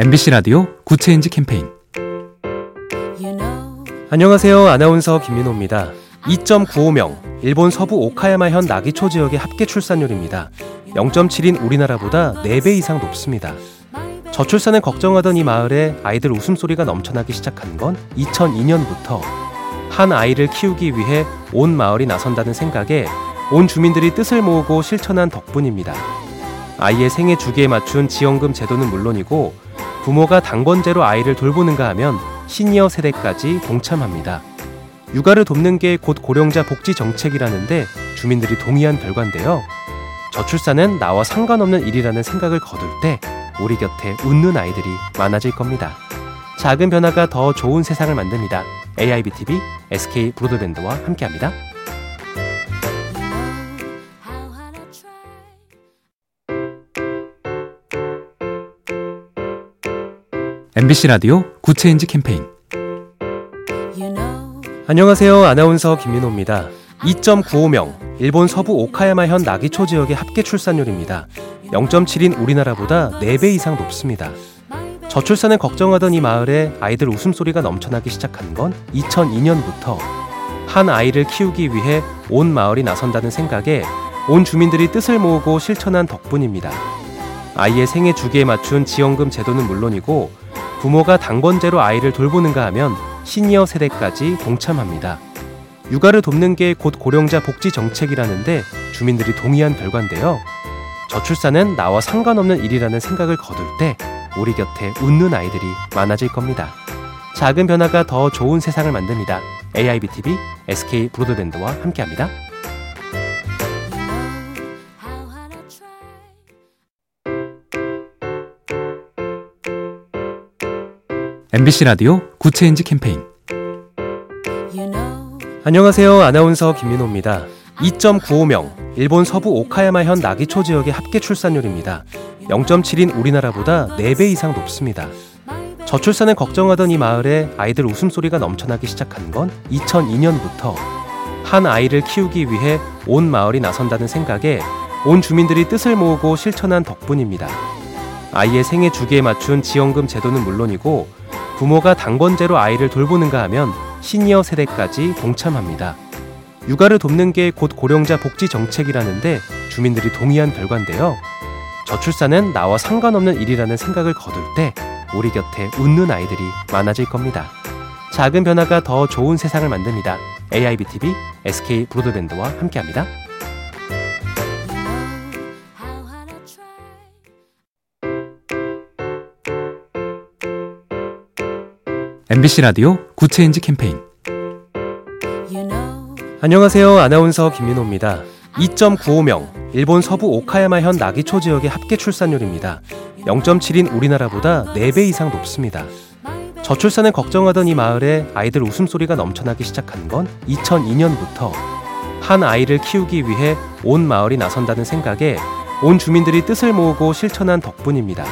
MBC 라디오 Good Change 캠페인 안녕하세요. 아나운서 김민호입니다. 2.95명, 일본 서부 오카야마현 나기초 지역의 합계 출산율입니다. 0.7인 우리나라보다 4배 이상 높습니다. 저출산을 걱정하던 이 마을에 아이들 웃음소리가 넘쳐나기 시작한 건 2002년부터 한 아이를 키우기 위해 온 마을이 나선다는 생각에 온 주민들이 뜻을 모으고 실천한 덕분입니다. 아이의 생애 주기에 맞춘 지원금 제도는 물론이고 부모가 당번제로 아이를 돌보는가 하면 시니어 세대까지 동참합니다. 육아를 돕는 게 곧 고령자 복지 정책이라는데 주민들이 동의한 결과인데요. 저출산은 나와 상관없는 일이라는 생각을 거둘 때 우리 곁에 웃는 아이들이 많아질 겁니다. 작은 변화가 더 좋은 세상을 만듭니다. AIBTV SK 브로드밴드와 함께합니다. MBC 라디오 Good Change 캠페인 안녕하세요. 아나운서 김민호입니다. 2.95명, 일본 서부 오카야마현 나기초 지역의 합계 출산율입니다. 0.7인 우리나라보다 4배 이상 높습니다. 저출산을 걱정하던 이 마을에 아이들 웃음소리가 넘쳐나기 시작한 건 2002년부터 한 아이를 키우기 위해 온 마을이 나선다는 생각에 온 주민들이 뜻을 모으고 실천한 덕분입니다. 아이의 생애 주기에 맞춘 지원금 제도는 물론이고 부모가 당번제로 아이를 돌보는가 하면 시니어 세대까지 동참합니다. 육아를 돕는 게 곧 고령자 복지 정책이라는데 주민들이 동의한 결과인데요. 저출산은 나와 상관없는 일이라는 생각을 거둘 때 우리 곁에 웃는 아이들이 많아질 겁니다. 작은 변화가 더 좋은 세상을 만듭니다. AIBTV SK 브로드밴드와 함께합니다. MBC 라디오 Good Change 캠페인 안녕하세요. 아나운서 김민호입니다. 2.95명, 일본 서부 오카야마현 나기초 지역의 합계 출산율입니다. 0.7인 우리나라보다 4배 이상 높습니다. 저출산을 걱정하던 이 마을에 아이들 웃음소리가 넘쳐나기 시작한 건 2002년부터 한 아이를 키우기 위해 온 마을이 나선다는 생각에 온 주민들이 뜻을 모으고 실천한 덕분입니다. 아이의 생애 주기에 맞춘 지원금 제도는 물론이고 부모가 당번제로 아이를 돌보는가 하면 시니어 세대까지 동참합니다. 육아를 돕는 게 곧 고령자 복지 정책이라는데 주민들이 동의한 결과인데요. 저출산은 나와 상관없는 일이라는 생각을 거둘 때 우리 곁에 웃는 아이들이 많아질 겁니다. 작은 변화가 더 좋은 세상을 만듭니다. AIBTV SK 브로드밴드와 함께합니다. MBC 라디오 Good Change 캠페인 안녕하세요. 아나운서 김민호입니다. 2.95명, 일본 서부 오카야마현 나기초 지역의 합계 출산율입니다. 0.7인 우리나라보다 4배 이상 높습니다. 저출산을 걱정하던 이 마을에 아이들 웃음소리가 넘쳐나기 시작한 건 2002년부터 한 아이를 키우기 위해 온 마을이 나선다는 생각에 온 주민들이 뜻을 모으고 실천한 덕분입니다.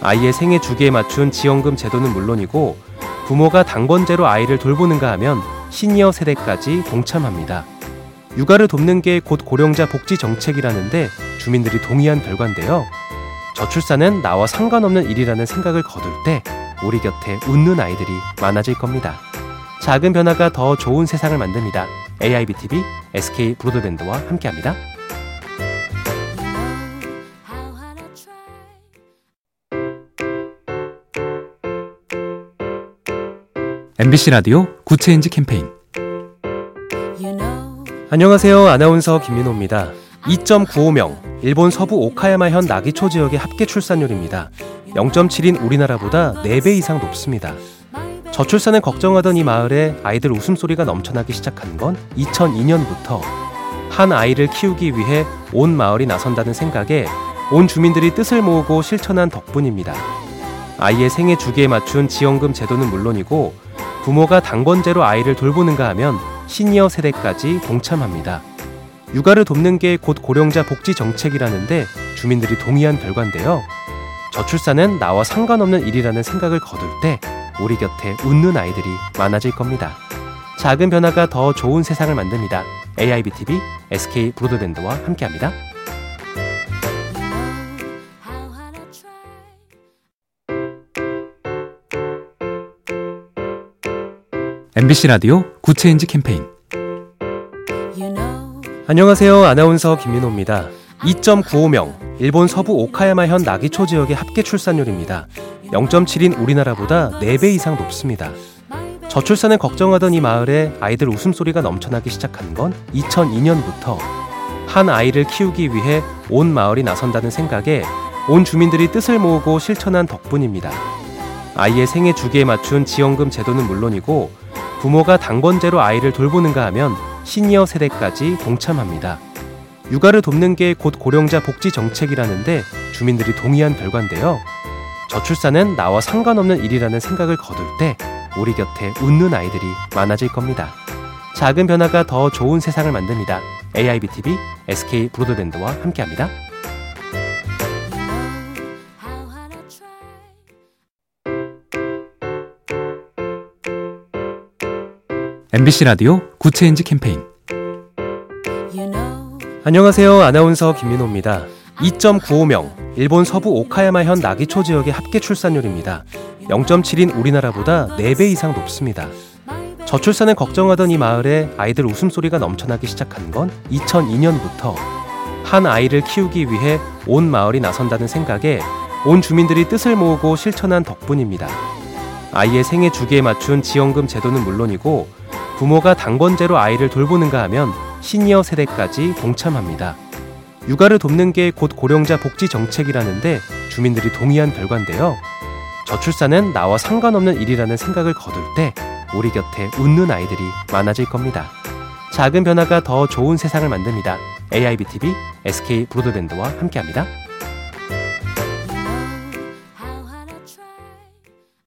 아이의 생애 주기에 맞춘 지원금 제도는 물론이고 부모가 당번제로 아이를 돌보는가 하면 시니어 세대까지 동참합니다. 육아를 돕는 게 곧 고령자 복지 정책이라는데 주민들이 동의한 결과인데요. 저출산은 나와 상관없는 일이라는 생각을 거둘 때 우리 곁에 웃는 아이들이 많아질 겁니다. 작은 변화가 더 좋은 세상을 만듭니다. AIBTV SK 브로드밴드와 함께합니다. MBC 라디오 Good Change 캠페인 안녕하세요. 아나운서 김민호입니다. 2.95명, 일본 서부 오카야마현 나기초 지역의 합계 출산율입니다. 0.7인 우리나라보다 4배 이상 높습니다. 저출산을 걱정하던 이 마을에 아이들 웃음소리가 넘쳐나기 시작한 건 2002년부터 한 아이를 키우기 위해 온 마을이 나선다는 생각에 온 주민들이 뜻을 모으고 실천한 덕분입니다. 아이의 생애 주기에 맞춘 지원금 제도는 물론이고 부모가 당번제로 아이를 돌보는가 하면 시니어 세대까지 동참합니다. 육아를 돕는 게 곧 고령자 복지 정책이라는데 주민들이 동의한 결과인데요. 저출산은 나와 상관없는 일이라는 생각을 거둘 때 우리 곁에 웃는 아이들이 많아질 겁니다. 작은 변화가 더 좋은 세상을 만듭니다. AIBTV SK 브로드밴드와 함께합니다. MBC 라디오 Good Change 캠페인 안녕하세요. 아나운서 김민호입니다. 2.95명, 일본 서부 오카야마현 나기초 지역의 합계 출산율입니다. 0.7인 우리나라보다 4배 이상 높습니다. 저출산을 걱정하던 이 마을에 아이들 웃음소리가 넘쳐나기 시작한 건 2002년부터 한 아이를 키우기 위해 온 마을이 나선다는 생각에 온 주민들이 뜻을 모으고 실천한 덕분입니다. 아이의 생애 주기에 맞춘 지원금 제도는 물론이고 부모가 당번제로 아이를 돌보는가 하면 시니어 세대까지 동참합니다. 육아를 돕는 게 곧 고령자 복지 정책이라는데 주민들이 동의한 결과인데요. 저출산은 나와 상관없는 일이라는 생각을 거둘 때 우리 곁에 웃는 아이들이 많아질 겁니다. 작은 변화가 더 좋은 세상을 만듭니다. AIBTV SK 브로드밴드와 함께합니다. MBC 라디오 Good Change 캠페인 안녕하세요. 아나운서 김민호입니다. 2.95명, 일본 서부 오카야마현 나기초 지역의 합계 출산율입니다. 0.7인 우리나라보다 4배 이상 높습니다. 저출산을 걱정하던 이 마을에 아이들 웃음소리가 넘쳐나기 시작한 건 2002년부터 한 아이를 키우기 위해 온 마을이 나선다는 생각에 온 주민들이 뜻을 모으고 실천한 덕분입니다. 아이의 생애 주기에 맞춘 지원금 제도는 물론이고 부모가 당번제로 아이를 돌보는가 하면 시니어 세대까지 동참합니다. 육아를 돕는 게 곧 고령자 복지 정책이라는데 주민들이 동의한 결과인데요. 저출산은 나와 상관없는 일이라는 생각을 거둘 때 우리 곁에 웃는 아이들이 많아질 겁니다. 작은 변화가 더 좋은 세상을 만듭니다. AIBTV SK 브로드밴드와 함께합니다.